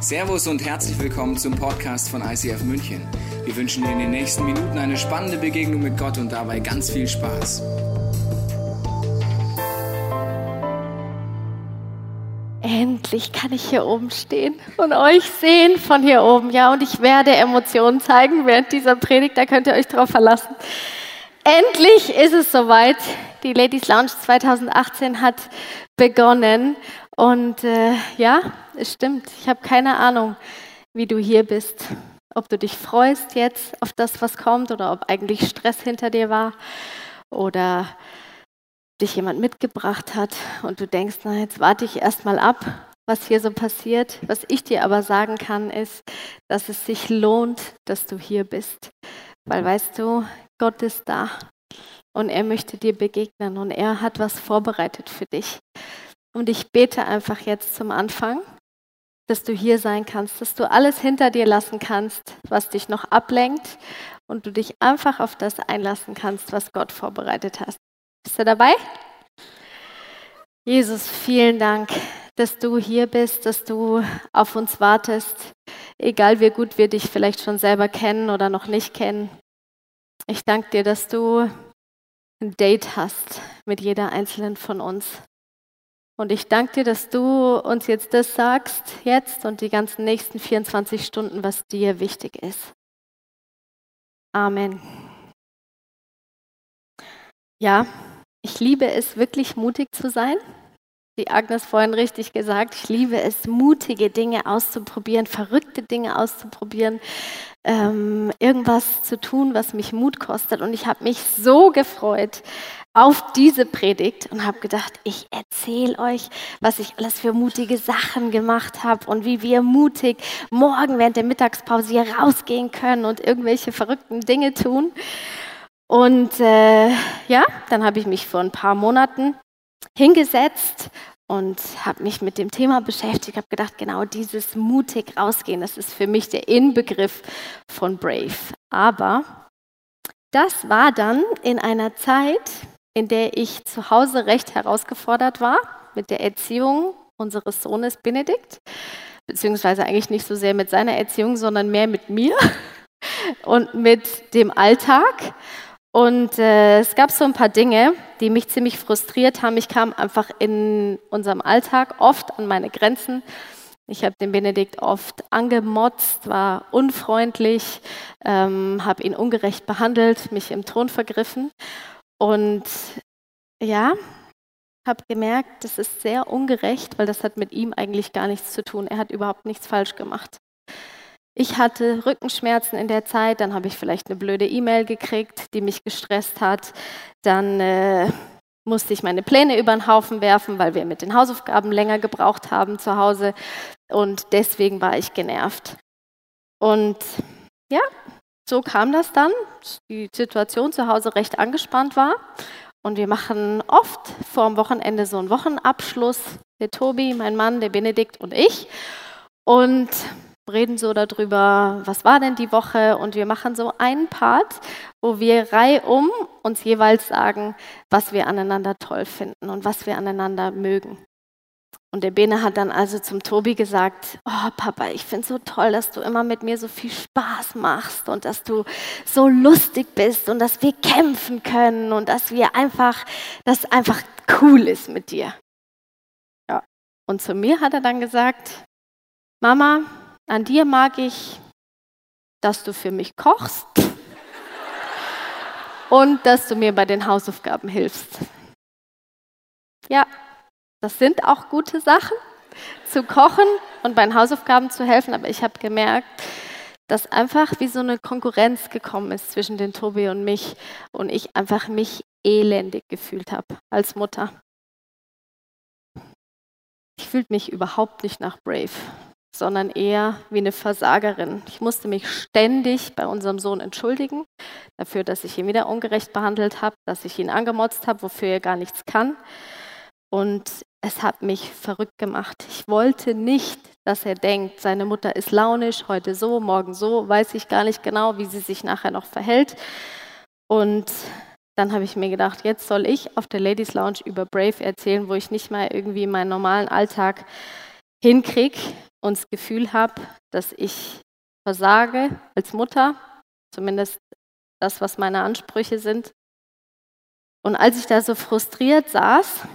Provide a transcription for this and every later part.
Servus und herzlich willkommen zum Podcast von ICF München. Wir wünschen dir in den nächsten Minuten eine spannende Begegnung mit Gott und dabei ganz viel Spaß. Endlich kann ich hier oben stehen und euch sehen von hier oben. Ja, und ich werde Emotionen zeigen während dieser Predigt, da könnt ihr euch drauf verlassen. Endlich ist es soweit. Die Ladies Lounge 2018 hat begonnen. Und äh, ja, es stimmt. Ich habe keine Ahnung, wie du hier bist. Ob du dich freust jetzt auf das, was kommt, oder ob eigentlich Stress hinter dir war. Oder dich jemand mitgebracht hat und du denkst, na, jetzt warte ich erst mal ab, was hier so passiert. Was ich dir aber sagen kann, ist, dass es sich lohnt, dass du hier bist. Weil weißt du, Gott ist da und er möchte dir begegnen und er hat was vorbereitet für dich. Und ich bete einfach jetzt zum Anfang, dass du hier sein kannst, dass du alles hinter dir lassen kannst, was dich noch ablenkt und du dich einfach auf das einlassen kannst, was Gott vorbereitet hat. Bist du dabei? Jesus, vielen Dank, dass du hier bist, dass du auf uns wartest, egal wie gut wir dich vielleicht schon selber kennen oder noch nicht kennen. Ich danke dir, dass du ein Date hast mit jeder einzelnen von uns. Und ich danke dir, dass du uns jetzt das sagst, jetzt und die ganzen nächsten 24 Stunden, was dir wichtig ist. Amen. Ja, ich liebe es wirklich mutig zu sein wie Agnes vorhin richtig gesagt, ich liebe es, mutige Dinge auszuprobieren, verrückte Dinge auszuprobieren, ähm, irgendwas zu tun, was mich Mut kostet. Und ich habe mich so gefreut auf diese Predigt und habe gedacht, ich erzähle euch, was ich alles für mutige Sachen gemacht habe und wie wir mutig morgen während der Mittagspause hier rausgehen können und irgendwelche verrückten Dinge tun. Und äh, ja, dann habe ich mich vor ein paar Monaten hingesetzt und habe mich mit dem Thema beschäftigt, habe gedacht, genau dieses mutig rausgehen, das ist für mich der Inbegriff von Brave. Aber das war dann in einer Zeit, in der ich zu Hause recht herausgefordert war mit der Erziehung unseres Sohnes Benedikt, beziehungsweise eigentlich nicht so sehr mit seiner Erziehung, sondern mehr mit mir und mit dem Alltag. Und äh, es gab so ein paar Dinge, die mich ziemlich frustriert haben. Ich kam einfach in unserem Alltag oft an meine Grenzen. Ich habe den Benedikt oft angemotzt, war unfreundlich, ähm, habe ihn ungerecht behandelt, mich im Thron vergriffen. Und ja, habe gemerkt, das ist sehr ungerecht, weil das hat mit ihm eigentlich gar nichts zu tun. Er hat überhaupt nichts falsch gemacht. Ich hatte Rückenschmerzen in der Zeit, dann habe ich vielleicht eine blöde E-Mail gekriegt, die mich gestresst hat. Dann äh, musste ich meine Pläne über den Haufen werfen, weil wir mit den Hausaufgaben länger gebraucht haben zu Hause. Und deswegen war ich genervt. Und ja, so kam das dann, dass die Situation zu Hause recht angespannt war. Und wir machen oft vor dem Wochenende so einen Wochenabschluss. Der Tobi, mein Mann, der Benedikt und ich. Und reden so darüber, was war denn die Woche und wir machen so einen Part, wo wir reihum uns jeweils sagen, was wir aneinander toll finden und was wir aneinander mögen. Und der Bene hat dann also zum Tobi gesagt, oh Papa, ich finde es so toll, dass du immer mit mir so viel Spaß machst und dass du so lustig bist und dass wir kämpfen können und dass wir einfach, dass einfach cool ist mit dir. Ja. Und zu mir hat er dann gesagt, Mama, an dir mag ich, dass du für mich kochst und dass du mir bei den Hausaufgaben hilfst. Ja, das sind auch gute Sachen, zu kochen und bei den Hausaufgaben zu helfen, aber ich habe gemerkt, dass einfach wie so eine Konkurrenz gekommen ist zwischen den Tobi und mich und ich einfach mich elendig gefühlt habe als Mutter. Ich fühlte mich überhaupt nicht nach Brave sondern eher wie eine Versagerin. Ich musste mich ständig bei unserem Sohn entschuldigen dafür, dass ich ihn wieder ungerecht behandelt habe, dass ich ihn angemotzt habe, wofür er gar nichts kann. Und es hat mich verrückt gemacht. Ich wollte nicht, dass er denkt, seine Mutter ist launisch, heute so, morgen so, weiß ich gar nicht genau, wie sie sich nachher noch verhält. Und dann habe ich mir gedacht, jetzt soll ich auf der Ladies Lounge über Brave erzählen, wo ich nicht mal irgendwie meinen normalen Alltag hinkriege, und das Gefühl habe, dass ich versage als Mutter, zumindest das, was meine Ansprüche sind. Und als ich da so frustriert saß,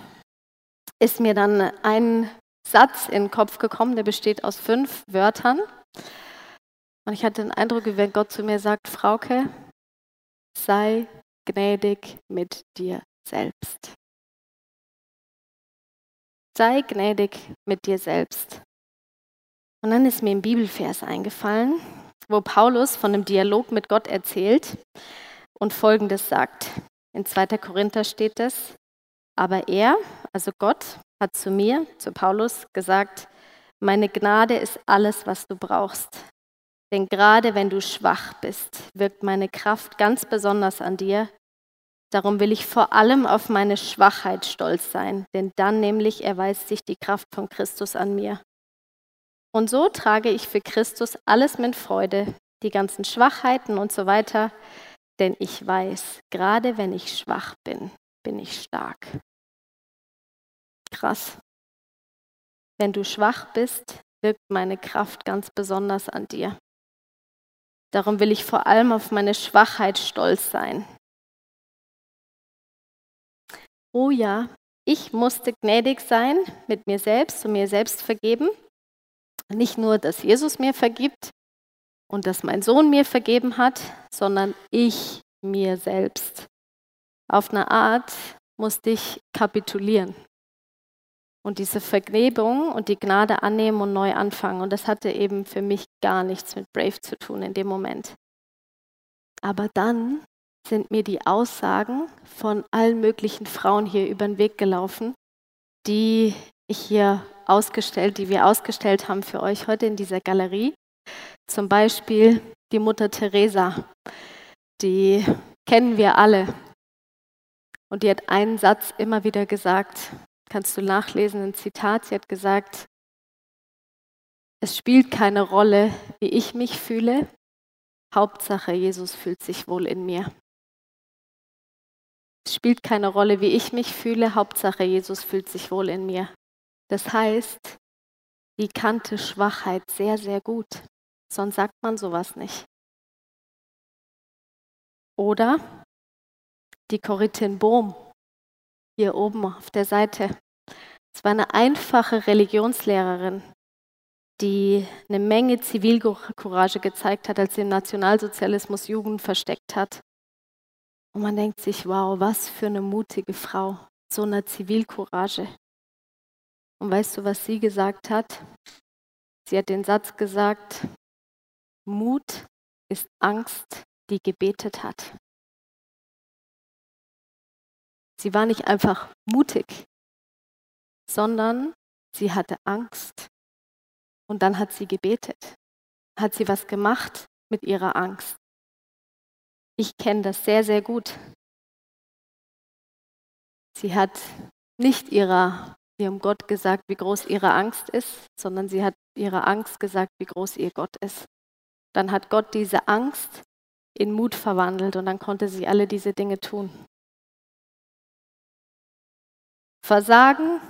ist mir dann ein Satz in den Kopf gekommen, der besteht aus fünf Wörtern. Und ich hatte den Eindruck, wie wenn Gott zu mir sagt, Frauke, sei gnädig mit dir selbst. Sei gnädig mit dir selbst. Und dann ist mir ein Bibelvers eingefallen, wo Paulus von einem Dialog mit Gott erzählt und Folgendes sagt. In 2. Korinther steht es, aber er, also Gott, hat zu mir, zu Paulus, gesagt, meine Gnade ist alles, was du brauchst. Denn gerade wenn du schwach bist, wirkt meine Kraft ganz besonders an dir. Darum will ich vor allem auf meine Schwachheit stolz sein, denn dann nämlich erweist sich die Kraft von Christus an mir. Und so trage ich für Christus alles mit Freude, die ganzen Schwachheiten und so weiter, denn ich weiß, gerade wenn ich schwach bin, bin ich stark. Krass. Wenn du schwach bist, wirkt meine Kraft ganz besonders an dir. Darum will ich vor allem auf meine Schwachheit stolz sein. Oh ja, ich musste gnädig sein mit mir selbst und mir selbst vergeben. Nicht nur, dass Jesus mir vergibt und dass mein Sohn mir vergeben hat, sondern ich mir selbst. Auf eine Art musste ich kapitulieren und diese Vergebung und die Gnade annehmen und neu anfangen. Und das hatte eben für mich gar nichts mit Brave zu tun in dem Moment. Aber dann sind mir die Aussagen von allen möglichen Frauen hier über den Weg gelaufen, die ich hier ausgestellt, die wir ausgestellt haben für euch heute in dieser Galerie. Zum Beispiel die Mutter Teresa, die kennen wir alle. Und die hat einen Satz immer wieder gesagt, kannst du nachlesen, ein Zitat, sie hat gesagt, es spielt keine Rolle, wie ich mich fühle, Hauptsache Jesus fühlt sich wohl in mir. Es spielt keine Rolle, wie ich mich fühle, Hauptsache Jesus fühlt sich wohl in mir. Das heißt, die kannte Schwachheit sehr, sehr gut. Sonst sagt man sowas nicht. Oder die Corintin Bohm, hier oben auf der Seite. Es war eine einfache Religionslehrerin, die eine Menge Zivilcourage gezeigt hat, als sie im Nationalsozialismus Jugend versteckt hat. Und man denkt sich, wow, was für eine mutige Frau, so eine Zivilcourage. Und weißt du, was sie gesagt hat? Sie hat den Satz gesagt, Mut ist Angst, die gebetet hat. Sie war nicht einfach mutig, sondern sie hatte Angst. Und dann hat sie gebetet. Hat sie was gemacht mit ihrer Angst. Ich kenne das sehr, sehr gut. Sie hat nicht ihrer, ihrem Gott gesagt, wie groß ihre Angst ist, sondern sie hat ihrer Angst gesagt, wie groß ihr Gott ist. Dann hat Gott diese Angst in Mut verwandelt und dann konnte sie alle diese Dinge tun. Versagen,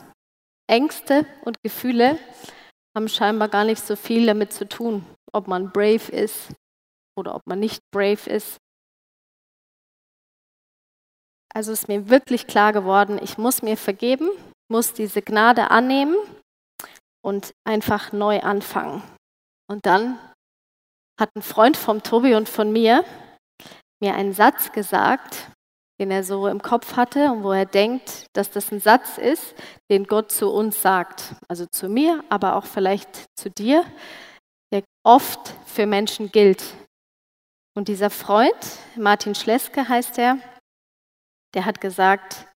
Ängste und Gefühle haben scheinbar gar nicht so viel damit zu tun, ob man brave ist oder ob man nicht brave ist. Also ist mir wirklich klar geworden, ich muss mir vergeben, muss diese Gnade annehmen und einfach neu anfangen. Und dann hat ein Freund vom Tobi und von mir mir einen Satz gesagt, den er so im Kopf hatte und wo er denkt, dass das ein Satz ist, den Gott zu uns sagt. Also zu mir, aber auch vielleicht zu dir, der oft für Menschen gilt. Und dieser Freund, Martin Schleske heißt er, der hat gesagt,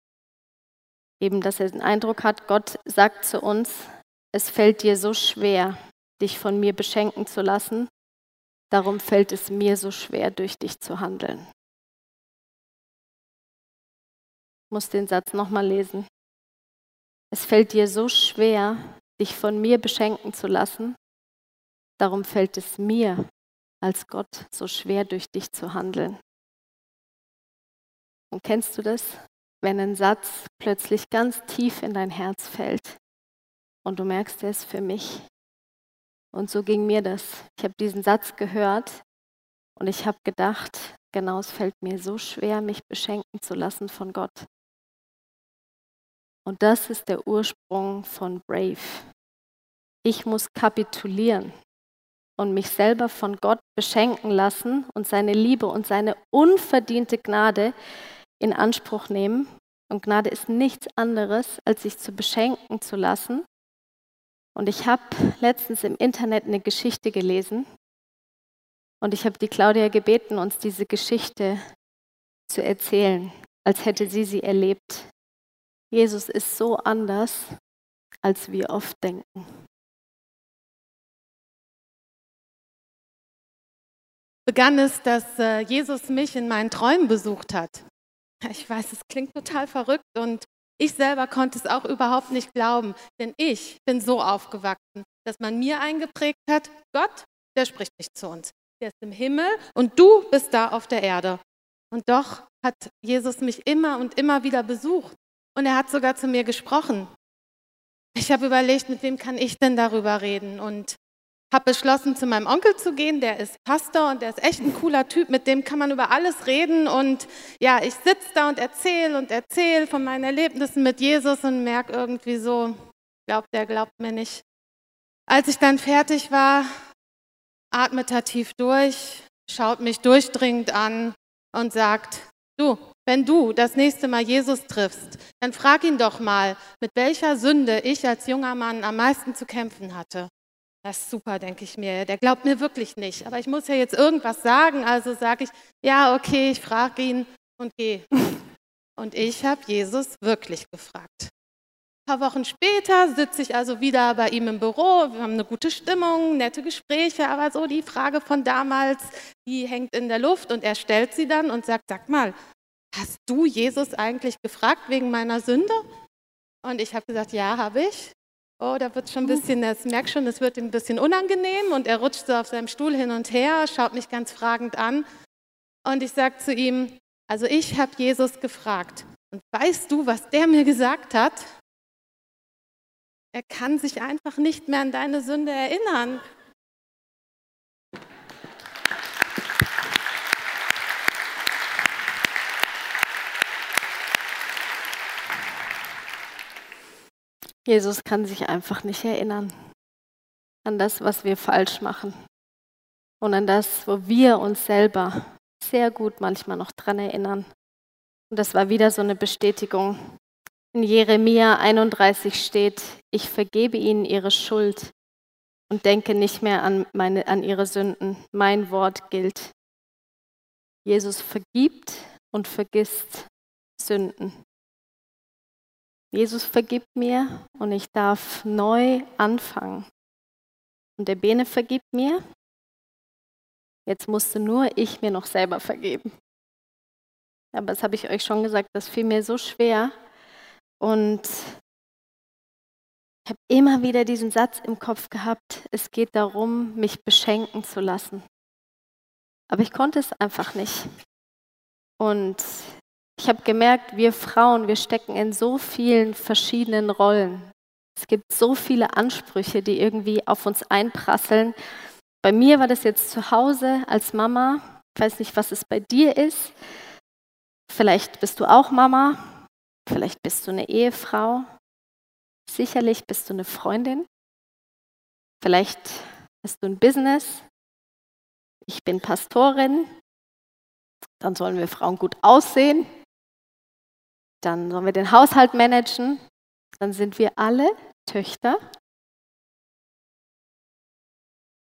eben, dass er den Eindruck hat, Gott sagt zu uns, es fällt dir so schwer, dich von mir beschenken zu lassen, darum fällt es mir so schwer, durch dich zu handeln. Ich muss den Satz nochmal lesen. Es fällt dir so schwer, dich von mir beschenken zu lassen, darum fällt es mir als Gott so schwer, durch dich zu handeln. Und kennst du das, wenn ein Satz plötzlich ganz tief in dein Herz fällt und du merkst, er ist für mich? Und so ging mir das. Ich habe diesen Satz gehört und ich habe gedacht, genau, es fällt mir so schwer, mich beschenken zu lassen von Gott. Und das ist der Ursprung von Brave. Ich muss kapitulieren und mich selber von Gott beschenken lassen und seine Liebe und seine unverdiente Gnade in Anspruch nehmen. Und Gnade ist nichts anderes, als sich zu beschenken zu lassen. Und ich habe letztens im Internet eine Geschichte gelesen und ich habe die Claudia gebeten, uns diese Geschichte zu erzählen, als hätte sie sie erlebt. Jesus ist so anders, als wir oft denken. begann es, dass äh, Jesus mich in meinen Träumen besucht hat. Ich weiß, es klingt total verrückt und ich selber konnte es auch überhaupt nicht glauben, denn ich bin so aufgewachsen, dass man mir eingeprägt hat, Gott, der spricht nicht zu uns. Der ist im Himmel und du bist da auf der Erde. Und doch hat Jesus mich immer und immer wieder besucht und er hat sogar zu mir gesprochen. Ich habe überlegt, mit wem kann ich denn darüber reden? Und habe beschlossen, zu meinem Onkel zu gehen. Der ist Pastor und der ist echt ein cooler Typ. Mit dem kann man über alles reden. Und ja, ich sitze da und erzähle und erzähle von meinen Erlebnissen mit Jesus und merke irgendwie so, glaubt der glaubt mir nicht. Als ich dann fertig war, atmet er tief durch, schaut mich durchdringend an und sagt, du, wenn du das nächste Mal Jesus triffst, dann frag ihn doch mal, mit welcher Sünde ich als junger Mann am meisten zu kämpfen hatte. Das ist super, denke ich mir. Der glaubt mir wirklich nicht. Aber ich muss ja jetzt irgendwas sagen. Also sage ich, ja, okay, ich frage ihn und gehe. Und ich habe Jesus wirklich gefragt. Ein paar Wochen später sitze ich also wieder bei ihm im Büro. Wir haben eine gute Stimmung, nette Gespräche, aber so die Frage von damals, die hängt in der Luft und er stellt sie dann und sagt, sag mal, hast du Jesus eigentlich gefragt wegen meiner Sünde? Und ich habe gesagt, ja, habe ich. Oh, da wird schon ein bisschen, das merkt schon, es wird ihm ein bisschen unangenehm und er rutscht so auf seinem Stuhl hin und her, schaut mich ganz fragend an. Und ich sage zu ihm, also ich habe Jesus gefragt. Und weißt du, was der mir gesagt hat? Er kann sich einfach nicht mehr an deine Sünde erinnern. Jesus kann sich einfach nicht erinnern an das, was wir falsch machen und an das, wo wir uns selber sehr gut manchmal noch dran erinnern. Und das war wieder so eine Bestätigung. In Jeremia 31 steht, ich vergebe ihnen ihre Schuld und denke nicht mehr an, meine, an ihre Sünden. Mein Wort gilt. Jesus vergibt und vergisst Sünden. Jesus vergibt mir und ich darf neu anfangen. Und der Bene vergibt mir. Jetzt musste nur ich mir noch selber vergeben. Aber das habe ich euch schon gesagt, das fiel mir so schwer. Und ich habe immer wieder diesen Satz im Kopf gehabt, es geht darum, mich beschenken zu lassen. Aber ich konnte es einfach nicht. Und ich habe gemerkt, wir Frauen, wir stecken in so vielen verschiedenen Rollen. Es gibt so viele Ansprüche, die irgendwie auf uns einprasseln. Bei mir war das jetzt zu Hause als Mama. Ich weiß nicht, was es bei dir ist. Vielleicht bist du auch Mama. Vielleicht bist du eine Ehefrau. Sicherlich bist du eine Freundin. Vielleicht hast du ein Business. Ich bin Pastorin. Dann sollen wir Frauen gut aussehen dann sollen wir den Haushalt managen, dann sind wir alle Töchter.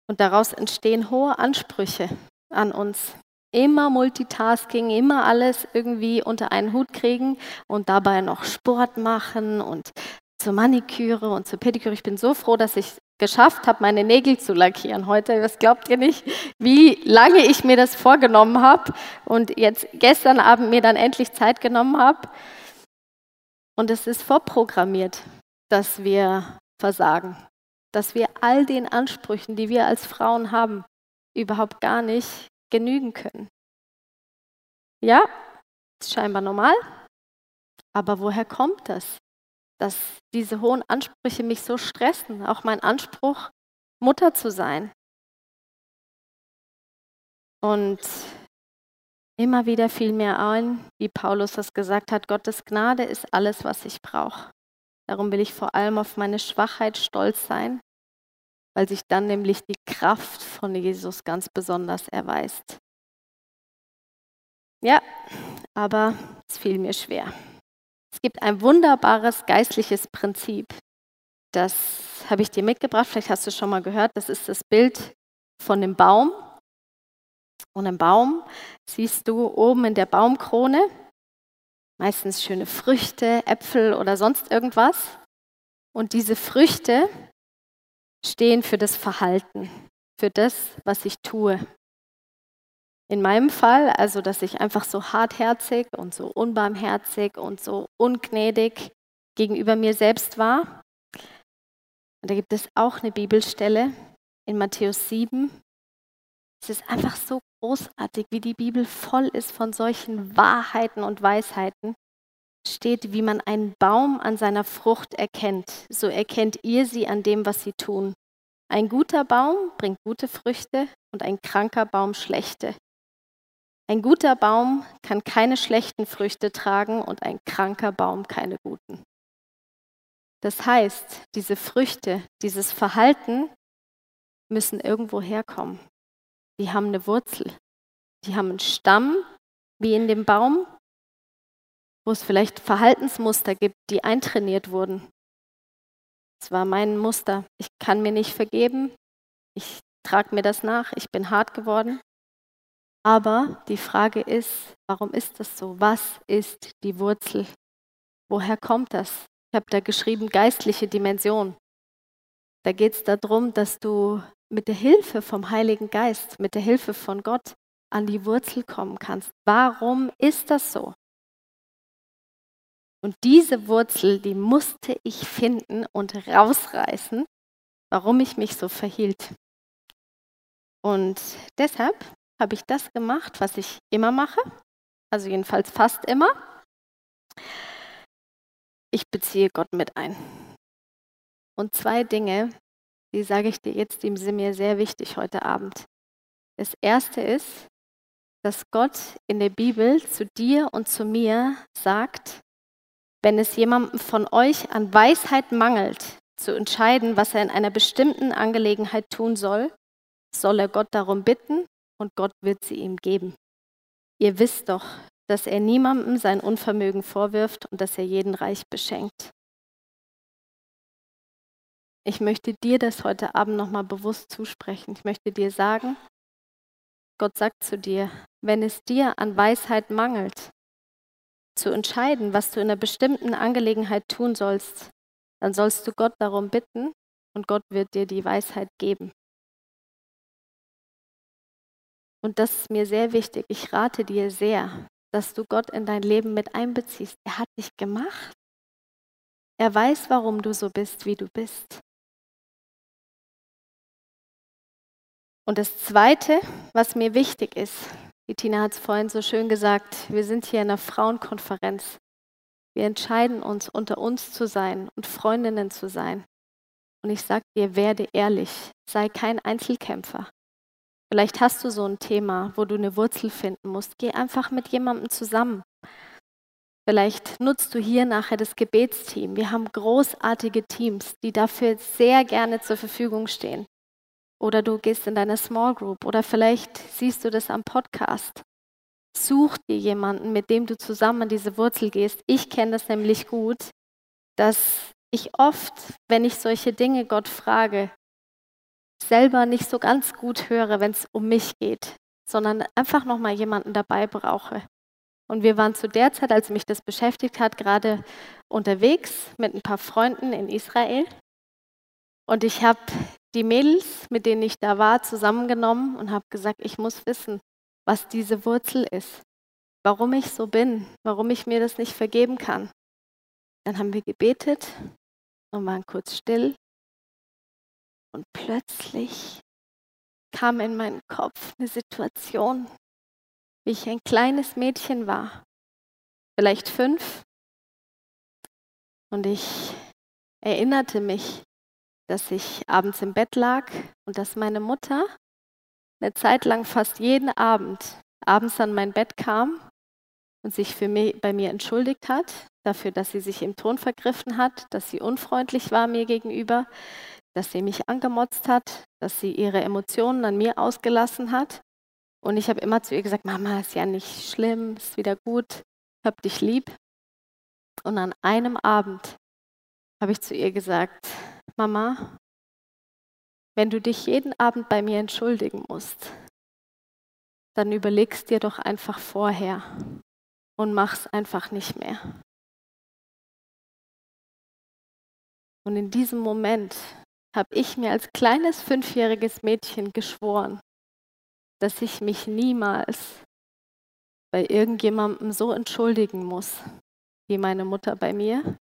Und daraus entstehen hohe Ansprüche an uns. Immer Multitasking, immer alles irgendwie unter einen Hut kriegen und dabei noch Sport machen und zur Maniküre und zur Pediküre. Ich bin so froh, dass ich geschafft habe, meine Nägel zu lackieren heute. Das glaubt ihr nicht, wie lange ich mir das vorgenommen habe und jetzt gestern Abend mir dann endlich Zeit genommen habe. Und es ist vorprogrammiert, dass wir versagen, dass wir all den Ansprüchen, die wir als Frauen haben, überhaupt gar nicht genügen können. Ja, ist scheinbar normal, aber woher kommt das? Dass diese hohen Ansprüche mich so stressen, auch mein Anspruch, Mutter zu sein. Und immer wieder fiel mir ein, wie Paulus das gesagt hat, Gottes Gnade ist alles, was ich brauche. Darum will ich vor allem auf meine Schwachheit stolz sein, weil sich dann nämlich die Kraft von Jesus ganz besonders erweist. Ja, aber es fiel mir schwer. Es gibt ein wunderbares geistliches Prinzip. Das habe ich dir mitgebracht, vielleicht hast du schon mal gehört. Das ist das Bild von dem Baum. Und im Baum siehst du oben in der Baumkrone meistens schöne Früchte, Äpfel oder sonst irgendwas. Und diese Früchte stehen für das Verhalten, für das, was ich tue. In meinem Fall, also dass ich einfach so hartherzig und so unbarmherzig und so ungnädig gegenüber mir selbst war. Und da gibt es auch eine Bibelstelle in Matthäus 7. Es ist einfach so großartig, wie die Bibel voll ist von solchen Wahrheiten und Weisheiten. Steht, wie man einen Baum an seiner Frucht erkennt, so erkennt ihr sie an dem, was sie tun. Ein guter Baum bringt gute Früchte und ein kranker Baum schlechte. Ein guter Baum kann keine schlechten Früchte tragen und ein kranker Baum keine guten. Das heißt, diese Früchte, dieses Verhalten müssen irgendwo herkommen. Die haben eine Wurzel. Die haben einen Stamm, wie in dem Baum, wo es vielleicht Verhaltensmuster gibt, die eintrainiert wurden. Das war mein Muster. Ich kann mir nicht vergeben. Ich trage mir das nach. Ich bin hart geworden. Aber die Frage ist, warum ist das so? Was ist die Wurzel? Woher kommt das? Ich habe da geschrieben, geistliche Dimension. Da geht es darum, dass du mit der Hilfe vom Heiligen Geist, mit der Hilfe von Gott an die Wurzel kommen kannst. Warum ist das so? Und diese Wurzel, die musste ich finden und rausreißen, warum ich mich so verhielt. Und deshalb habe ich das gemacht, was ich immer mache, also jedenfalls fast immer. Ich beziehe Gott mit ein. Und zwei Dinge, die sage ich dir jetzt, die sind mir sehr wichtig heute Abend. Das erste ist, dass Gott in der Bibel zu dir und zu mir sagt, wenn es jemandem von euch an Weisheit mangelt, zu entscheiden, was er in einer bestimmten Angelegenheit tun soll, soll er Gott darum bitten und Gott wird sie ihm geben. Ihr wisst doch, dass er niemandem sein Unvermögen vorwirft und dass er jeden reich beschenkt. Ich möchte dir das heute Abend nochmal bewusst zusprechen. Ich möchte dir sagen, Gott sagt zu dir, wenn es dir an Weisheit mangelt, zu entscheiden, was du in einer bestimmten Angelegenheit tun sollst, dann sollst du Gott darum bitten und Gott wird dir die Weisheit geben. Und das ist mir sehr wichtig. Ich rate dir sehr, dass du Gott in dein Leben mit einbeziehst. Er hat dich gemacht. Er weiß, warum du so bist, wie du bist. Und das Zweite, was mir wichtig ist, die Tina hat es vorhin so schön gesagt, wir sind hier in einer Frauenkonferenz. Wir entscheiden uns, unter uns zu sein und Freundinnen zu sein. Und ich sage dir, werde ehrlich, sei kein Einzelkämpfer. Vielleicht hast du so ein Thema, wo du eine Wurzel finden musst. Geh einfach mit jemandem zusammen. Vielleicht nutzt du hier nachher das Gebetsteam. Wir haben großartige Teams, die dafür sehr gerne zur Verfügung stehen. Oder du gehst in deine Small Group oder vielleicht siehst du das am Podcast. Such dir jemanden, mit dem du zusammen diese Wurzel gehst. Ich kenne das nämlich gut, dass ich oft, wenn ich solche Dinge Gott frage, selber nicht so ganz gut höre, wenn es um mich geht, sondern einfach noch mal jemanden dabei brauche. Und wir waren zu der Zeit, als mich das beschäftigt hat, gerade unterwegs mit ein paar Freunden in Israel. Und ich habe die Mädels, mit denen ich da war, zusammengenommen und habe gesagt, ich muss wissen, was diese Wurzel ist, warum ich so bin, warum ich mir das nicht vergeben kann. Dann haben wir gebetet und waren kurz still. Und plötzlich kam in meinen Kopf eine Situation, wie ich ein kleines Mädchen war, vielleicht fünf, und ich erinnerte mich dass ich abends im Bett lag und dass meine Mutter eine Zeit lang fast jeden Abend abends an mein Bett kam und sich für mich, bei mir entschuldigt hat, dafür, dass sie sich im Ton vergriffen hat, dass sie unfreundlich war mir gegenüber, dass sie mich angemotzt hat, dass sie ihre Emotionen an mir ausgelassen hat. Und ich habe immer zu ihr gesagt, Mama, ist ja nicht schlimm, ist wieder gut, hab dich lieb. Und an einem Abend habe ich zu ihr gesagt, Mama, wenn du dich jeden Abend bei mir entschuldigen musst, dann überlegst dir doch einfach vorher und mach's einfach nicht mehr. Und in diesem Moment habe ich mir als kleines fünfjähriges Mädchen geschworen, dass ich mich niemals bei irgendjemandem so entschuldigen muss, wie meine Mutter bei mir,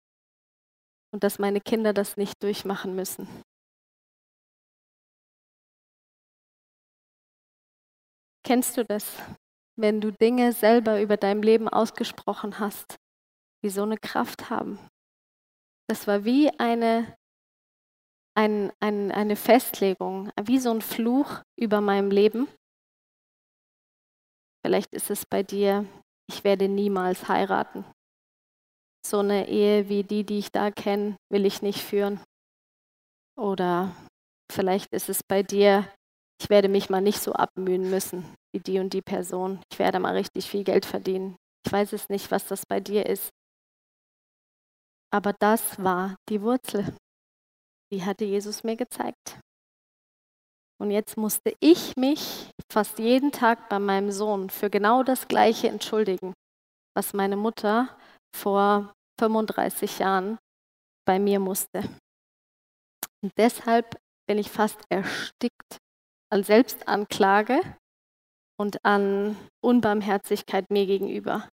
und dass meine Kinder das nicht durchmachen müssen. Kennst du das, wenn du Dinge selber über dein Leben ausgesprochen hast, die so eine Kraft haben? Das war wie eine, ein, ein, eine Festlegung, wie so ein Fluch über meinem Leben. Vielleicht ist es bei dir, ich werde niemals heiraten. So eine Ehe wie die, die ich da kenne, will ich nicht führen. Oder vielleicht ist es bei dir, ich werde mich mal nicht so abmühen müssen wie die und die Person. Ich werde mal richtig viel Geld verdienen. Ich weiß es nicht, was das bei dir ist. Aber das war die Wurzel. Die hatte Jesus mir gezeigt. Und jetzt musste ich mich fast jeden Tag bei meinem Sohn für genau das Gleiche entschuldigen, was meine Mutter vor 35 Jahren bei mir musste. Und deshalb bin ich fast erstickt an Selbstanklage und an Unbarmherzigkeit mir gegenüber.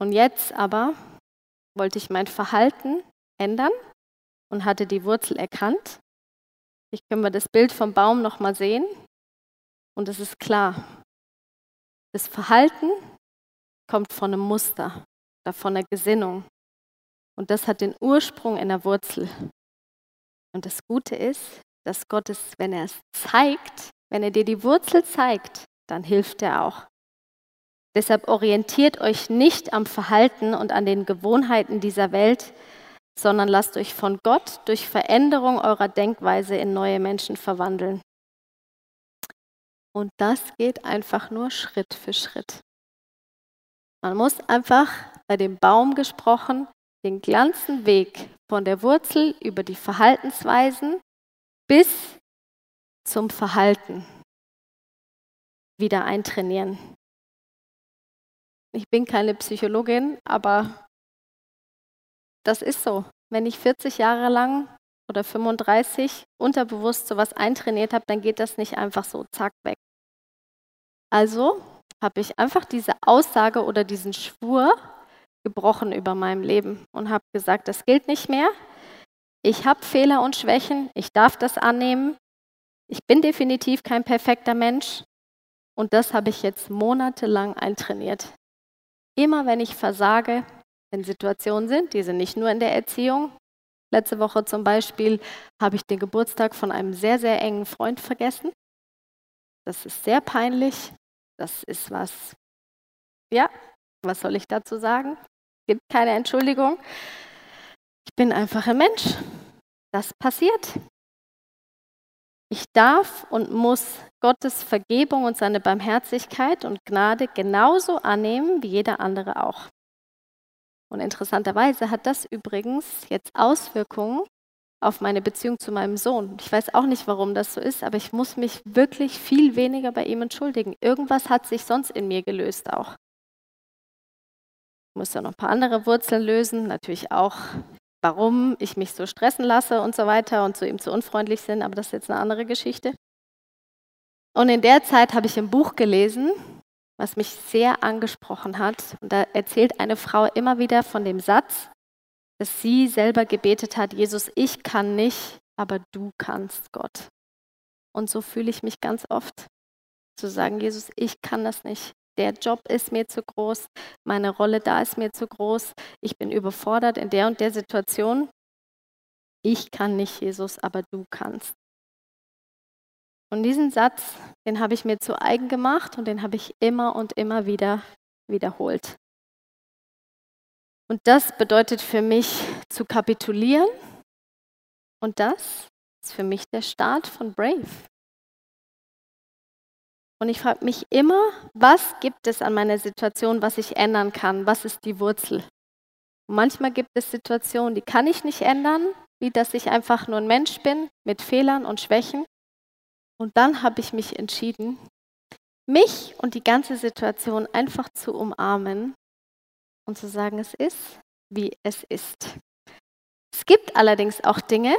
Und jetzt aber wollte ich mein Verhalten ändern und hatte die Wurzel erkannt. Ich können wir das Bild vom Baum noch mal sehen und es ist klar. Das Verhalten kommt von einem Muster, von einer Gesinnung und das hat den Ursprung in der Wurzel. Und das Gute ist, dass Gott es, wenn er es zeigt, wenn er dir die Wurzel zeigt, dann hilft er auch. Deshalb orientiert euch nicht am Verhalten und an den Gewohnheiten dieser Welt, sondern lasst euch von Gott durch Veränderung eurer Denkweise in neue Menschen verwandeln. Und das geht einfach nur Schritt für Schritt. Man muss einfach bei dem Baum gesprochen den ganzen Weg von der Wurzel über die Verhaltensweisen bis zum Verhalten wieder eintrainieren. Ich bin keine Psychologin, aber das ist so. Wenn ich 40 Jahre lang oder 35 unterbewusst sowas eintrainiert habe, dann geht das nicht einfach so zack weg. Also habe ich einfach diese Aussage oder diesen Schwur gebrochen über meinem Leben und habe gesagt, das gilt nicht mehr. Ich habe Fehler und Schwächen, ich darf das annehmen. Ich bin definitiv kein perfekter Mensch und das habe ich jetzt monatelang eintrainiert. Immer wenn ich versage, wenn Situationen sind, die sind nicht nur in der Erziehung. Letzte Woche zum Beispiel habe ich den Geburtstag von einem sehr, sehr engen Freund vergessen. Das ist sehr peinlich. Das ist was, ja, was soll ich dazu sagen? Gibt keine Entschuldigung. Ich bin einfach ein Mensch. Das passiert. Ich darf und muss Gottes Vergebung und seine Barmherzigkeit und Gnade genauso annehmen wie jeder andere auch. Und interessanterweise hat das übrigens jetzt Auswirkungen auf meine Beziehung zu meinem Sohn. Ich weiß auch nicht, warum das so ist, aber ich muss mich wirklich viel weniger bei ihm entschuldigen. Irgendwas hat sich sonst in mir gelöst auch. Ich muss ja noch ein paar andere Wurzeln lösen, natürlich auch warum ich mich so stressen lasse und so weiter und zu ihm zu unfreundlich sind, aber das ist jetzt eine andere Geschichte. Und in der Zeit habe ich ein Buch gelesen, was mich sehr angesprochen hat. Und da erzählt eine Frau immer wieder von dem Satz, dass sie selber gebetet hat, Jesus, ich kann nicht, aber du kannst, Gott. Und so fühle ich mich ganz oft, zu sagen, Jesus, ich kann das nicht, der Job ist mir zu groß, meine Rolle da ist mir zu groß, ich bin überfordert in der und der Situation. Ich kann nicht, Jesus, aber du kannst. Und diesen Satz, den habe ich mir zu eigen gemacht und den habe ich immer und immer wieder wiederholt. Und das bedeutet für mich zu kapitulieren. Und das ist für mich der Start von Brave. Und ich frage mich immer, was gibt es an meiner Situation, was ich ändern kann? Was ist die Wurzel? Und manchmal gibt es Situationen, die kann ich nicht ändern, wie dass ich einfach nur ein Mensch bin mit Fehlern und Schwächen. Und dann habe ich mich entschieden, mich und die ganze Situation einfach zu umarmen und zu sagen, es ist, wie es ist. Es gibt allerdings auch Dinge,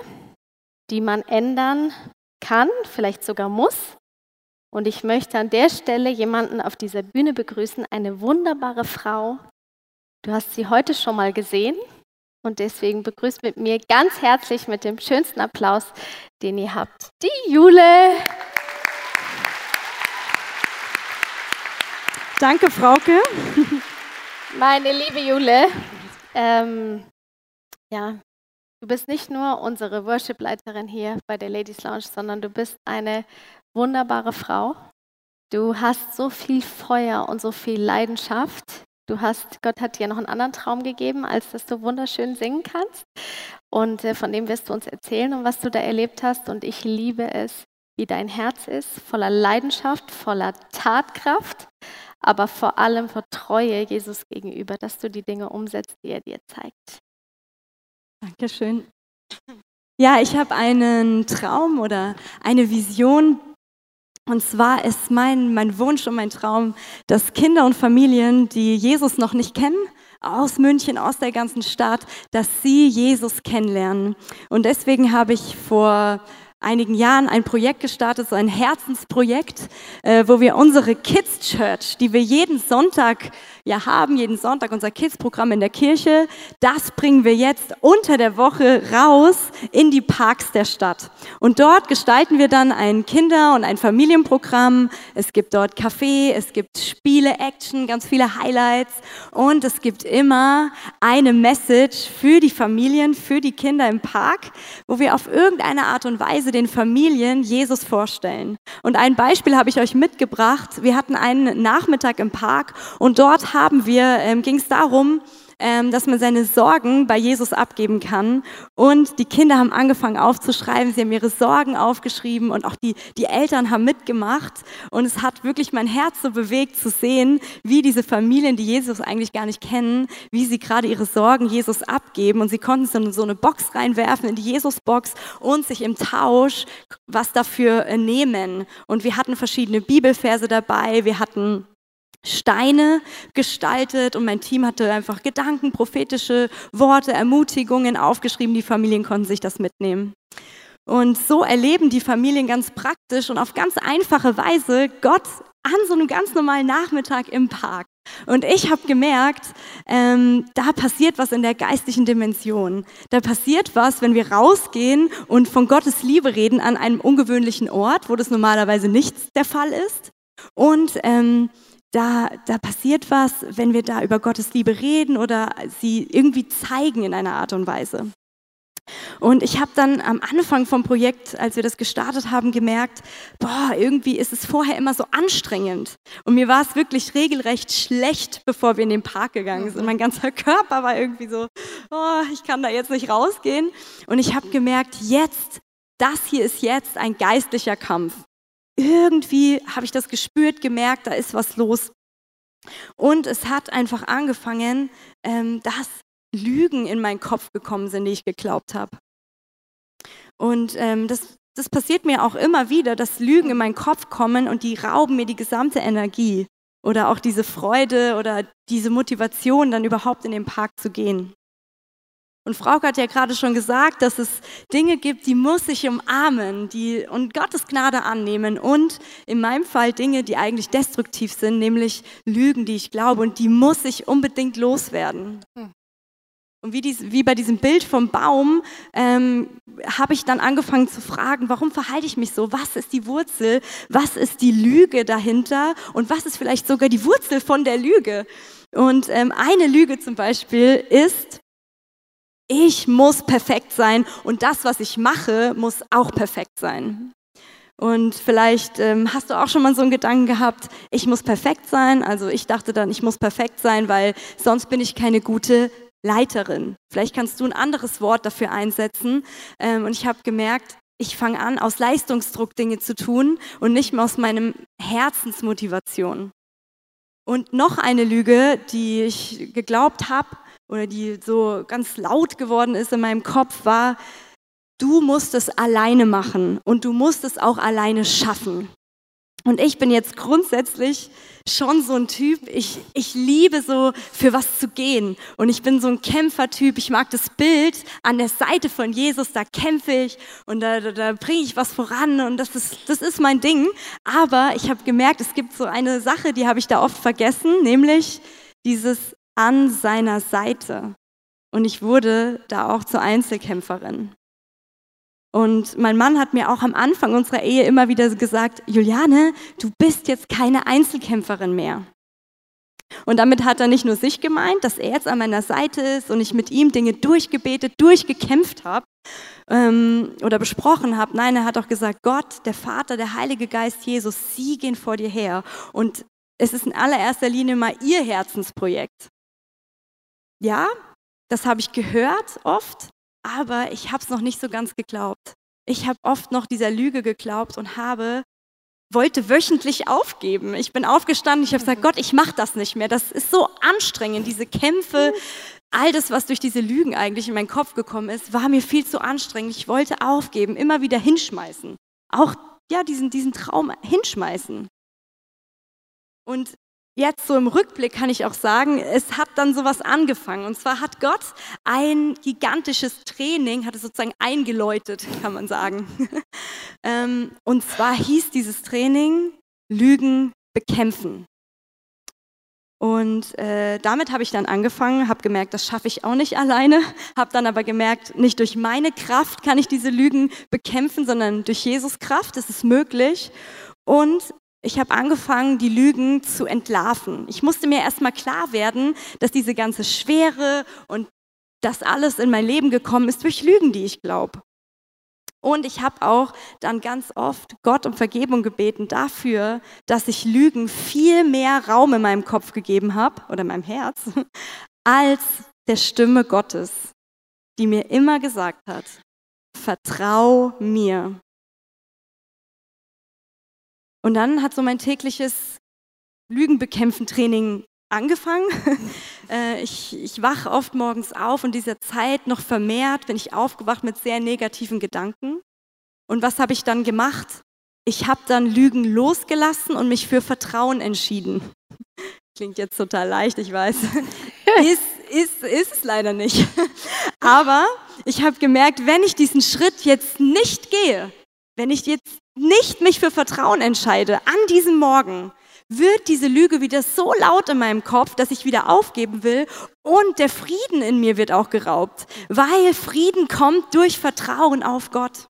die man ändern kann, vielleicht sogar muss. Und ich möchte an der Stelle jemanden auf dieser Bühne begrüßen, eine wunderbare Frau. Du hast sie heute schon mal gesehen und deswegen begrüßt mit mir ganz herzlich mit dem schönsten Applaus, den ihr habt, die Jule. Danke, Frauke. Meine liebe Jule, ähm, ja, du bist nicht nur unsere Worship-Leiterin hier bei der Ladies Lounge, sondern du bist eine wunderbare Frau. Du hast so viel Feuer und so viel Leidenschaft. Du hast, Gott hat dir noch einen anderen Traum gegeben, als dass du wunderschön singen kannst. Und äh, von dem wirst du uns erzählen und was du da erlebt hast. Und ich liebe es, wie dein Herz ist, voller Leidenschaft, voller Tatkraft, aber vor allem vor Treue Jesus gegenüber, dass du die Dinge umsetzt, die er dir zeigt. Dankeschön. Ja, ich habe einen Traum oder eine Vision, und zwar ist mein, mein Wunsch und mein Traum, dass Kinder und Familien, die Jesus noch nicht kennen, aus München, aus der ganzen Stadt, dass sie Jesus kennenlernen. Und deswegen habe ich vor einigen Jahren ein Projekt gestartet, so ein Herzensprojekt, äh, wo wir unsere Kids Church, die wir jeden Sonntag ja haben, jeden Sonntag unser Kids-Programm in der Kirche, das bringen wir jetzt unter der Woche raus in die Parks der Stadt. Und dort gestalten wir dann ein Kinder- und ein Familienprogramm. Es gibt dort Kaffee, es gibt Spiele, Action, ganz viele Highlights und es gibt immer eine Message für die Familien, für die Kinder im Park, wo wir auf irgendeine Art und Weise Weise den Familien Jesus vorstellen. Und ein Beispiel habe ich euch mitgebracht. Wir hatten einen Nachmittag im Park und dort haben wir, ähm, ging es darum, ähm, dass man seine Sorgen bei Jesus abgeben kann. Und die Kinder haben angefangen aufzuschreiben, sie haben ihre Sorgen aufgeschrieben und auch die, die Eltern haben mitgemacht. Und es hat wirklich mein Herz so bewegt zu sehen, wie diese Familien, die Jesus eigentlich gar nicht kennen, wie sie gerade ihre Sorgen Jesus abgeben. Und sie konnten so eine Box reinwerfen, in die Jesus-Box und sich im Tausch was dafür äh, nehmen. Und wir hatten verschiedene Bibelverse dabei, wir hatten Steine gestaltet und mein Team hatte einfach Gedanken, prophetische Worte, Ermutigungen aufgeschrieben. Die Familien konnten sich das mitnehmen. Und so erleben die Familien ganz praktisch und auf ganz einfache Weise Gott an so einem ganz normalen Nachmittag im Park. Und ich habe gemerkt, ähm, da passiert was in der geistlichen Dimension. Da passiert was, wenn wir rausgehen und von Gottes Liebe reden an einem ungewöhnlichen Ort, wo das normalerweise nicht der Fall ist. Und ähm, da, da passiert was, wenn wir da über Gottes Liebe reden oder sie irgendwie zeigen in einer Art und Weise. Und ich habe dann am Anfang vom Projekt, als wir das gestartet haben, gemerkt, boah, irgendwie ist es vorher immer so anstrengend. Und mir war es wirklich regelrecht schlecht, bevor wir in den Park gegangen sind. Mein ganzer Körper war irgendwie so, oh, ich kann da jetzt nicht rausgehen. Und ich habe gemerkt, jetzt, das hier ist jetzt ein geistlicher Kampf irgendwie habe ich das gespürt, gemerkt, da ist was los. Und es hat einfach angefangen, ähm, dass Lügen in meinen Kopf gekommen sind, die ich geglaubt habe. Und ähm, das, das passiert mir auch immer wieder, dass Lügen in meinen Kopf kommen und die rauben mir die gesamte Energie oder auch diese Freude oder diese Motivation, dann überhaupt in den Park zu gehen. Und Frauke hat ja gerade schon gesagt, dass es Dinge gibt, die muss ich umarmen die, und Gottes Gnade annehmen. Und in meinem Fall Dinge, die eigentlich destruktiv sind, nämlich Lügen, die ich glaube. Und die muss ich unbedingt loswerden. Hm. Und wie, dies, wie, bei diesem Bild vom Baum ähm, habe ich dann angefangen zu fragen, warum verhalte ich mich so? Was ist die Wurzel? Was ist die Lüge dahinter? Und was ist vielleicht sogar die Wurzel von der Lüge? Und ähm, eine Lüge zum Beispiel ist, Ich muss perfekt sein und das, was ich mache, muss auch perfekt sein. Und vielleicht ähm, hast du auch schon mal so einen Gedanken gehabt, ich muss perfekt sein. Also ich dachte dann, ich muss perfekt sein, weil sonst bin ich keine gute Leiterin. Vielleicht kannst du ein anderes Wort dafür einsetzen. Ähm, und ich habe gemerkt, ich fange an, aus Leistungsdruck Dinge zu tun und nicht mehr aus meinem Herzensmotivation. Und noch eine Lüge, die ich geglaubt habe oder die so ganz laut geworden ist in meinem Kopf, war, du musst es alleine machen und du musst es auch alleine schaffen. Und ich bin jetzt grundsätzlich schon so ein Typ, ich, ich liebe so für was zu gehen. Und ich bin so ein Kämpfertyp, ich mag das Bild an der Seite von Jesus, da kämpfe ich und da, da, da bringe ich was voran und das ist, das ist mein Ding. Aber ich habe gemerkt, es gibt so eine Sache, die habe ich da oft vergessen, nämlich dieses an seiner Seite. Und ich wurde da auch zur Einzelkämpferin. Und mein Mann hat mir auch am Anfang unserer Ehe immer wieder gesagt, Juliane, du bist jetzt keine Einzelkämpferin mehr. Und damit hat er nicht nur sich gemeint, dass er jetzt an meiner Seite ist und ich mit ihm Dinge durchgebetet, durchgekämpft habe ähm, oder besprochen habe. Nein, er hat auch gesagt, Gott, der Vater, der Heilige Geist, Jesus, sie gehen vor dir her. Und es ist in allererster Linie mal ihr Herzensprojekt. Ja, das habe ich gehört oft, aber ich habe es noch nicht so ganz geglaubt. Ich habe oft noch dieser Lüge geglaubt und habe wollte wöchentlich aufgeben. Ich bin aufgestanden, ich habe gesagt, Gott, ich mache das nicht mehr. Das ist so anstrengend, diese Kämpfe, all das, was durch diese Lügen eigentlich in meinen Kopf gekommen ist, war mir viel zu anstrengend. Ich wollte aufgeben, immer wieder hinschmeißen. Auch ja, diesen, diesen Traum hinschmeißen. Und jetzt so im Rückblick kann ich auch sagen, es hat dann sowas angefangen. Und zwar hat Gott ein gigantisches Training, hat es sozusagen eingeläutet, kann man sagen. Ähm, und zwar hieß dieses Training Lügen bekämpfen. Und äh, damit habe ich dann angefangen, habe gemerkt, das schaffe ich auch nicht alleine, habe dann aber gemerkt, nicht durch meine Kraft kann ich diese Lügen bekämpfen, sondern durch Jesus Kraft, das ist möglich. Und ich habe angefangen, die Lügen zu entlarven. Ich musste mir erstmal klar werden, dass diese ganze Schwere und das alles in mein Leben gekommen ist durch Lügen, die ich glaube. Und ich habe auch dann ganz oft Gott um Vergebung gebeten dafür, dass ich Lügen viel mehr Raum in meinem Kopf gegeben habe oder in meinem Herz, als der Stimme Gottes, die mir immer gesagt hat, vertrau mir. Und dann hat so mein tägliches Lügenbekämpfen-Training angefangen. Äh, ich, ich wache oft morgens auf und dieser Zeit noch vermehrt bin ich aufgewacht mit sehr negativen Gedanken. Und was habe ich dann gemacht? Ich habe dann Lügen losgelassen und mich für Vertrauen entschieden. Klingt jetzt total leicht, ich weiß. ist, ist, ist es leider nicht. Aber ich habe gemerkt, wenn ich diesen Schritt jetzt nicht gehe, wenn ich jetzt nicht mich für Vertrauen entscheide an diesem Morgen, wird diese Lüge wieder so laut in meinem Kopf, dass ich wieder aufgeben will und der Frieden in mir wird auch geraubt, weil Frieden kommt durch Vertrauen auf Gott.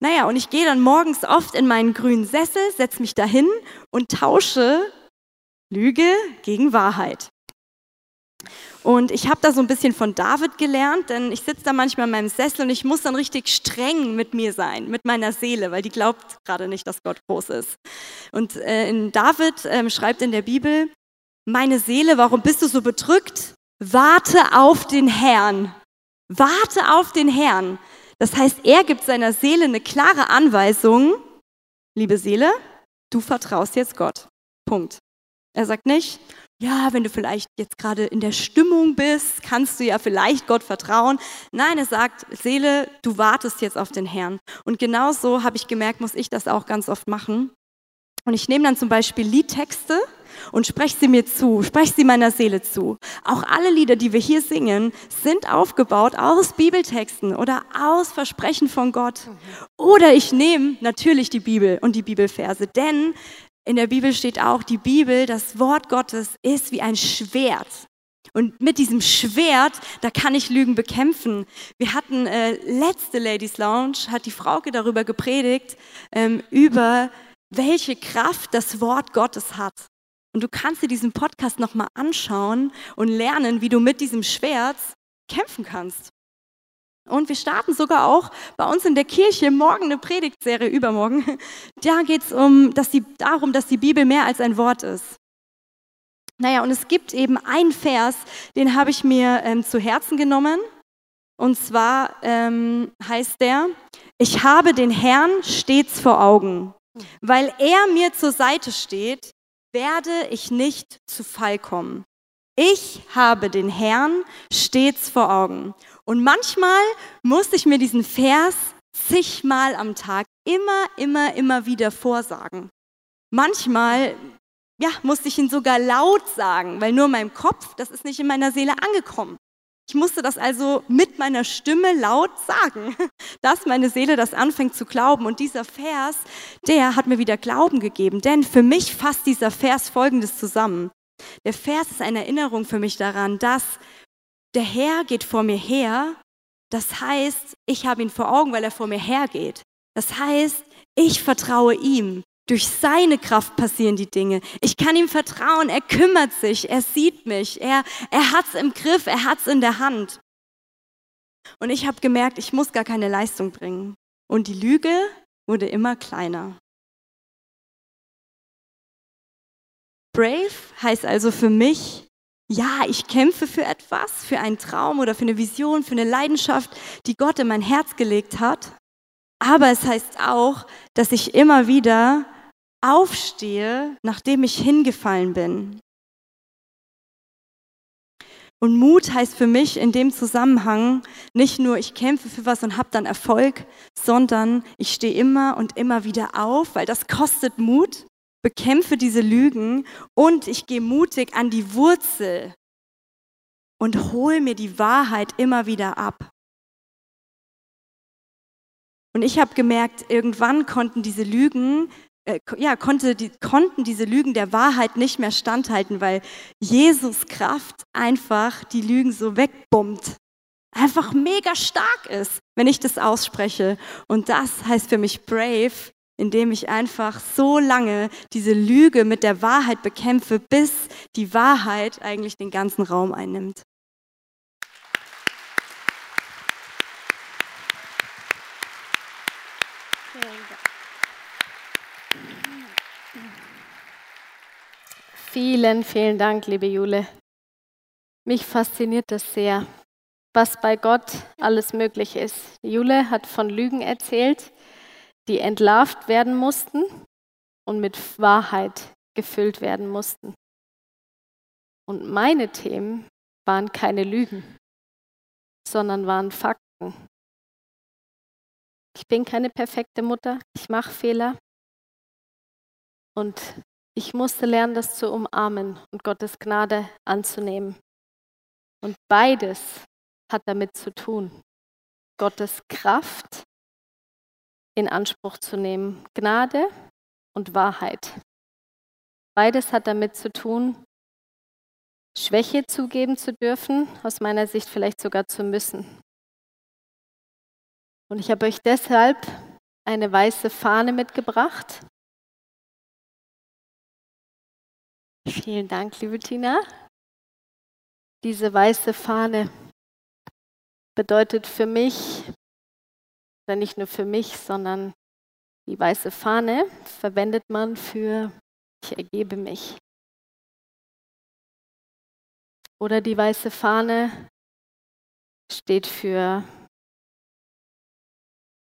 Naja, und ich gehe dann morgens oft in meinen grünen Sessel, setze mich dahin und tausche Lüge gegen Wahrheit. Und ich habe da so ein bisschen von David gelernt, denn ich sitze da manchmal in meinem Sessel und ich muss dann richtig streng mit mir sein, mit meiner Seele, weil die glaubt gerade nicht, dass Gott groß ist. Und äh, in David äh, schreibt in der Bibel, meine Seele, warum bist du so bedrückt? Warte auf den Herrn. Warte auf den Herrn. Das heißt, er gibt seiner Seele eine klare Anweisung, liebe Seele, du vertraust jetzt Gott. Punkt. Er sagt nicht, ja, wenn du vielleicht jetzt gerade in der Stimmung bist, kannst du ja vielleicht Gott vertrauen. Nein, er sagt, Seele, du wartest jetzt auf den Herrn. Und genau so habe ich gemerkt, muss ich das auch ganz oft machen. Und ich nehme dann zum Beispiel Liedtexte und spreche sie mir zu, spreche sie meiner Seele zu. Auch alle Lieder, die wir hier singen, sind aufgebaut aus Bibeltexten oder aus Versprechen von Gott. Oder ich nehme natürlich die Bibel und die Bibelverse, denn in der Bibel steht auch, die Bibel, das Wort Gottes, ist wie ein Schwert. Und mit diesem Schwert, da kann ich Lügen bekämpfen. Wir hatten äh, letzte Ladies Lounge, hat die Frauke darüber gepredigt, ähm, über welche Kraft das Wort Gottes hat. Und du kannst dir diesen Podcast nochmal anschauen und lernen, wie du mit diesem Schwert kämpfen kannst. Und wir starten sogar auch bei uns in der Kirche morgen eine Predigtserie, übermorgen. Da geht es um, dass die, darum, dass die Bibel mehr als ein Wort ist. Naja, und es gibt eben einen Vers, den habe ich mir ähm, zu Herzen genommen. Und zwar ähm, heißt der, ich habe den Herrn stets vor Augen. Weil er mir zur Seite steht, werde ich nicht zu Fall kommen. Ich habe den Herrn stets vor Augen. Und manchmal musste ich mir diesen Vers zigmal am Tag immer, immer, immer wieder vorsagen. Manchmal ja, musste ich ihn sogar laut sagen, weil nur in meinem Kopf, das ist nicht in meiner Seele angekommen. Ich musste das also mit meiner Stimme laut sagen, dass meine Seele das anfängt zu glauben. Und dieser Vers, der hat mir wieder Glauben gegeben. Denn für mich fasst dieser Vers Folgendes zusammen. Der Vers ist eine Erinnerung für mich daran, dass der Herr geht vor mir her. Das heißt, ich habe ihn vor Augen, weil er vor mir hergeht. Das heißt, ich vertraue ihm. Durch seine Kraft passieren die Dinge. Ich kann ihm vertrauen, er kümmert sich, er sieht mich, er, er es im Griff, er hat es in der Hand. Und ich habe gemerkt, ich muss gar keine Leistung bringen. Und die Lüge wurde immer kleiner. Brave heißt also für mich, ja, ich kämpfe für etwas, für einen Traum oder für eine Vision, für eine Leidenschaft, die Gott in mein Herz gelegt hat. Aber es heißt auch, dass ich immer wieder aufstehe, nachdem ich hingefallen bin. Und Mut heißt für mich in dem Zusammenhang nicht nur, ich kämpfe für was und habe dann Erfolg, sondern ich stehe immer und immer wieder auf, weil das kostet Mut, bekämpfe diese Lügen und ich gehe mutig an die Wurzel und hole mir die Wahrheit immer wieder ab. Und ich habe gemerkt, irgendwann konnten diese Lügen äh, ja, konnte die, konnten diese Lügen der Wahrheit nicht mehr standhalten, weil Jesus Kraft einfach die Lügen so wegbombt. Einfach mega stark ist, wenn ich das ausspreche. Und das heißt für mich brave, indem ich einfach so lange diese Lüge mit der Wahrheit bekämpfe, bis die Wahrheit eigentlich den ganzen Raum einnimmt. Vielen, vielen Dank, liebe Jule. Mich fasziniert das sehr, was bei Gott alles möglich ist. Jule hat von Lügen erzählt, die entlarvt werden mussten und mit Wahrheit gefüllt werden mussten. Und meine Themen waren keine Lügen, sondern waren Fakten. Ich bin keine perfekte Mutter, ich mache Fehler. Und ich musste lernen, das zu umarmen und Gottes Gnade anzunehmen. Und beides hat damit zu tun, Gottes Kraft in Anspruch zu nehmen, Gnade und Wahrheit. Beides hat damit zu tun, Schwäche zugeben zu dürfen, aus meiner Sicht vielleicht sogar zu müssen. Und ich habe euch deshalb eine weiße Fahne mitgebracht. Vielen Dank, liebe Tina. Diese weiße Fahne bedeutet für mich, oder nicht nur für mich, sondern die weiße Fahne verwendet man für ich ergebe mich. Oder die weiße Fahne steht für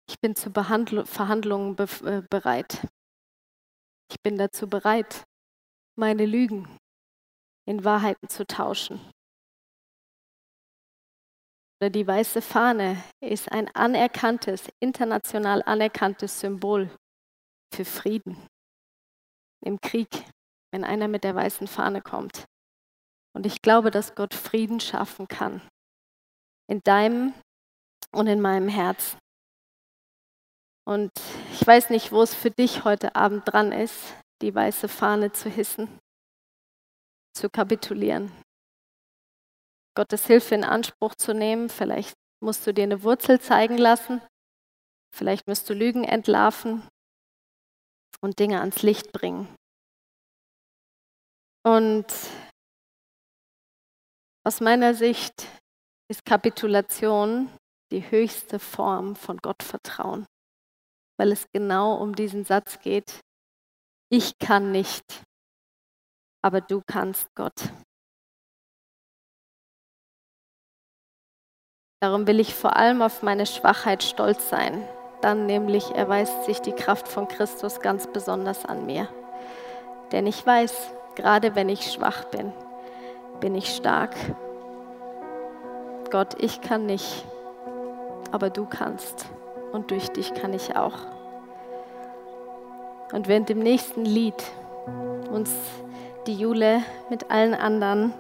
ich bin zu Behandl Verhandlungen be äh, bereit. Ich bin dazu bereit, meine Lügen in Wahrheiten zu tauschen. Die weiße Fahne ist ein anerkanntes, international anerkanntes Symbol für Frieden im Krieg, wenn einer mit der weißen Fahne kommt. Und ich glaube, dass Gott Frieden schaffen kann in deinem und in meinem Herzen. Und ich weiß nicht, wo es für dich heute Abend dran ist, die weiße Fahne zu hissen, zu kapitulieren. Gottes Hilfe in Anspruch zu nehmen. Vielleicht musst du dir eine Wurzel zeigen lassen. Vielleicht musst du Lügen entlarven und Dinge ans Licht bringen. Und aus meiner Sicht ist Kapitulation die höchste Form von Gottvertrauen, weil es genau um diesen Satz geht, ich kann nicht, aber du kannst Gott. Darum will ich vor allem auf meine Schwachheit stolz sein. Dann nämlich erweist sich die Kraft von Christus ganz besonders an mir. Denn ich weiß, gerade wenn ich schwach bin, bin ich stark. Gott, ich kann nicht, aber du kannst. Und durch dich kann ich auch. Und während dem nächsten Lied uns die Jule mit allen anderen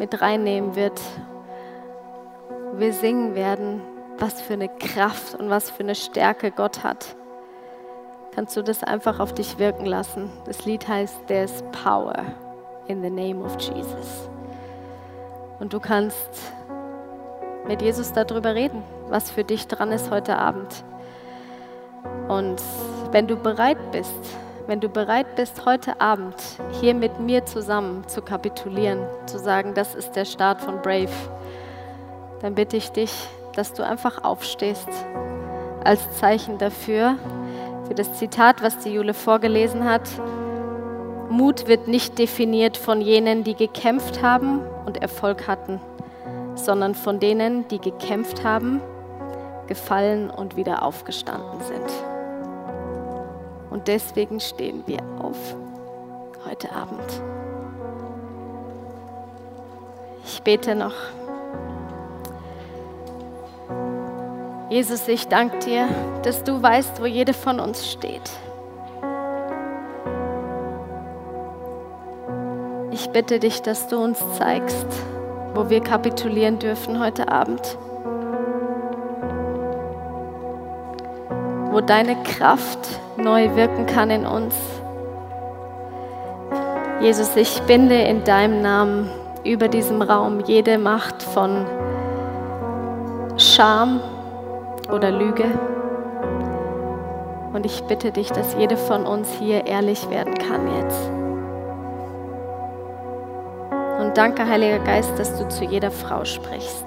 mit reinnehmen wird wir singen werden, was für eine Kraft und was für eine Stärke Gott hat, kannst du das einfach auf dich wirken lassen. Das Lied heißt There's Power in the Name of Jesus. Und du kannst mit Jesus darüber reden, was für dich dran ist heute Abend. Und wenn du bereit bist, wenn du bereit bist, heute Abend hier mit mir zusammen zu kapitulieren, zu sagen, das ist der Start von Brave, dann bitte ich dich, dass du einfach aufstehst als Zeichen dafür, für das Zitat, was die Jule vorgelesen hat. Mut wird nicht definiert von jenen, die gekämpft haben und Erfolg hatten, sondern von denen, die gekämpft haben, gefallen und wieder aufgestanden sind. Und deswegen stehen wir auf heute Abend. Ich bete noch. Jesus, ich danke dir, dass du weißt, wo jede von uns steht. Ich bitte dich, dass du uns zeigst, wo wir kapitulieren dürfen heute Abend. Wo deine Kraft neu wirken kann in uns. Jesus, ich binde in deinem Namen über diesem Raum jede Macht von Scham, oder Lüge. Und ich bitte dich, dass jede von uns hier ehrlich werden kann jetzt. Und danke, Heiliger Geist, dass du zu jeder Frau sprichst.